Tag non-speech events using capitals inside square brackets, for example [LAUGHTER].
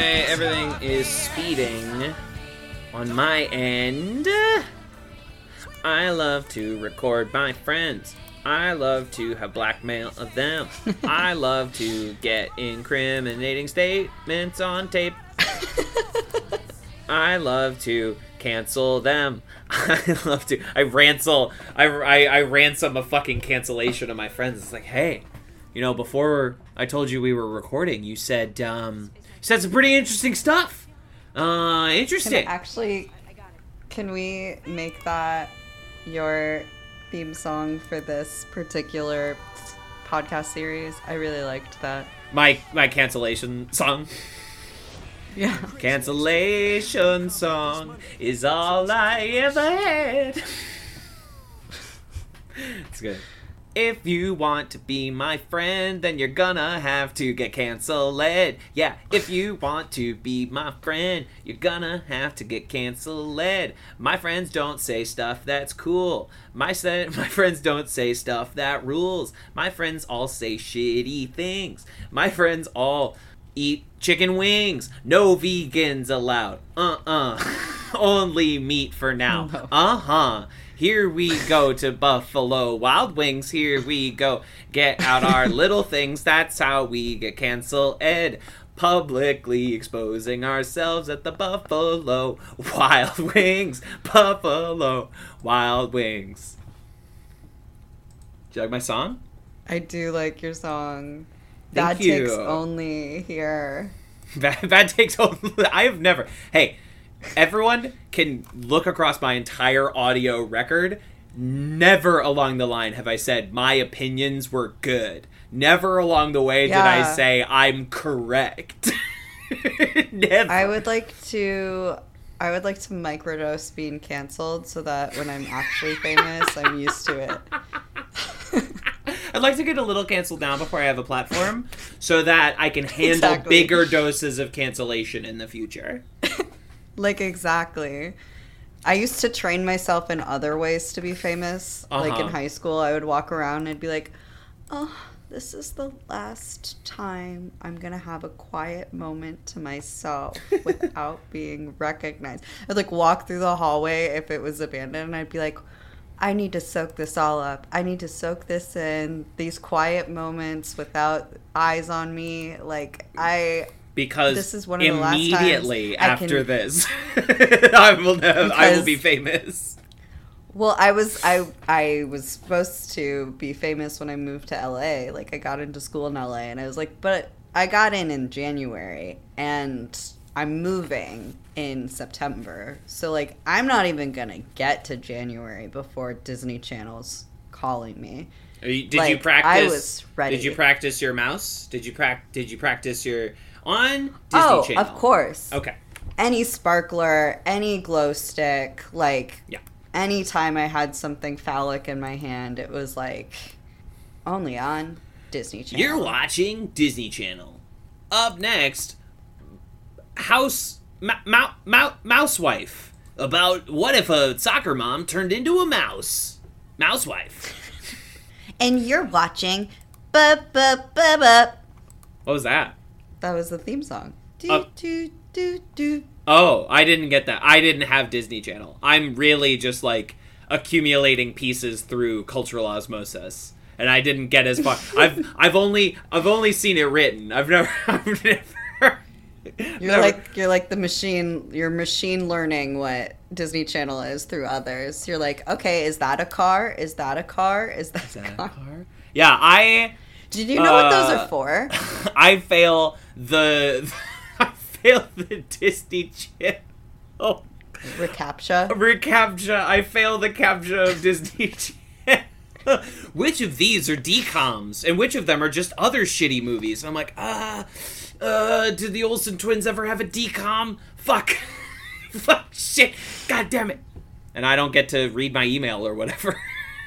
Everything is speeding on my end. I love to record my friends. I love to have blackmail of them. [LAUGHS] I love to get incriminating statements on tape. I love to cancel them. [LAUGHS] I love to. I ransel. I, I, I ransom a fucking cancellation of my friends. It's like, hey, you know, before I told you we were recording, you said um, you said some pretty interesting stuff. Uh, Can interesting. actually, can we make that your theme song for this particular podcast series? I really liked that. My my cancellation song. Yeah. Cancellation song is all I ever had. [LAUGHS] it's good. If you want to be my friend, then you're gonna have to get cancelled. Yeah, if you want to be my friend, you're gonna have to get cancelled. My friends don't say stuff that's cool. My sa- [LAUGHS] my friends don't say stuff that rules. My friends all say shitty things. My friends all eat chicken wings. No vegans allowed. Uh uh [LAUGHS] [LAUGHS] Only meat for now. No. Uh huh. Here we go to Buffalo Wild Wings. Here we go. Get out our [LAUGHS] little things. That's how we get canceled. Ed. Publicly exposing ourselves at the Buffalo Wild [LAUGHS] Wings. Buffalo Wild Wings. Do you like my song? I do like your song. Thank Bad you. takes only here. Bad takes. Only. I have never. Hey, everyone can look across my entire audio record. Never along the line have I said my opinions were good. Never along the way did I say I'm correct. [LAUGHS] Never. I would like to. I would like to microdose being canceled so that when I'm actually famous, I'm used to it. [LAUGHS] I'd like to get a little canceled down before I have a platform so that I can handle Exactly. bigger doses of cancellation in the future. Like exactly. I used to train myself in other ways to be famous. Like in Uh-huh. high school, I would walk around and be like, "Oh, this is the last time I'm gonna have a quiet moment to myself [LAUGHS] without being recognized." I'd like walk through the hallway if it was abandoned, and I'd be like, "I need to soak this all up. I need to soak this in. These quiet moments without eyes on me. Like I." because This is one of the last times immediately after can- this, [LAUGHS] I will know, I will be famous. Well, I was I I was supposed to be famous when I moved to LA. Like I got into school in LA and I was like, but I got in in January and I'm moving in September. So like I'm not even going to get to January before Disney Channel's calling me. You- Did you practice? I was ready. Did you practice your mouse? Did you prac? Did you practice your on Disney oh, Channel? of course. Okay. Any sparkler, any glow stick, like Yeah. anytime I had something phallic in my hand, it was like only on Disney Channel. You're watching Disney Channel. Up next, House ma- mou- mou- Mousewife about what if a soccer mom turned into a mouse. Mousewife. [LAUGHS] and you're watching ba ba ba ba. What was that? That was the theme song. Do Uh, do do do. Oh, I didn't get that. I didn't have Disney Channel. I'm really just like accumulating pieces through cultural osmosis. And I didn't get as far. [LAUGHS] I've I've only I've only seen it written. I've never [LAUGHS] I've never You're never- like you're like the machine. You're machine learning what Disney Channel is through others. You're like, okay, is that a car? Is that a car? Is that, Is that a car? car? Yeah, I Did you know what those Uh, are for? [LAUGHS] I fail the [LAUGHS] I fail the Disney Channel Recaptcha. recaptcha. I fail the captcha of Disney [LAUGHS] Channel. which of these are DCOMs and which of them are just other shitty movies? I'm like, ah, uh, did the Olsen twins ever have a DCOM? Fuck, [LAUGHS] fuck, shit, god damn it. And I don't get to read my email or whatever.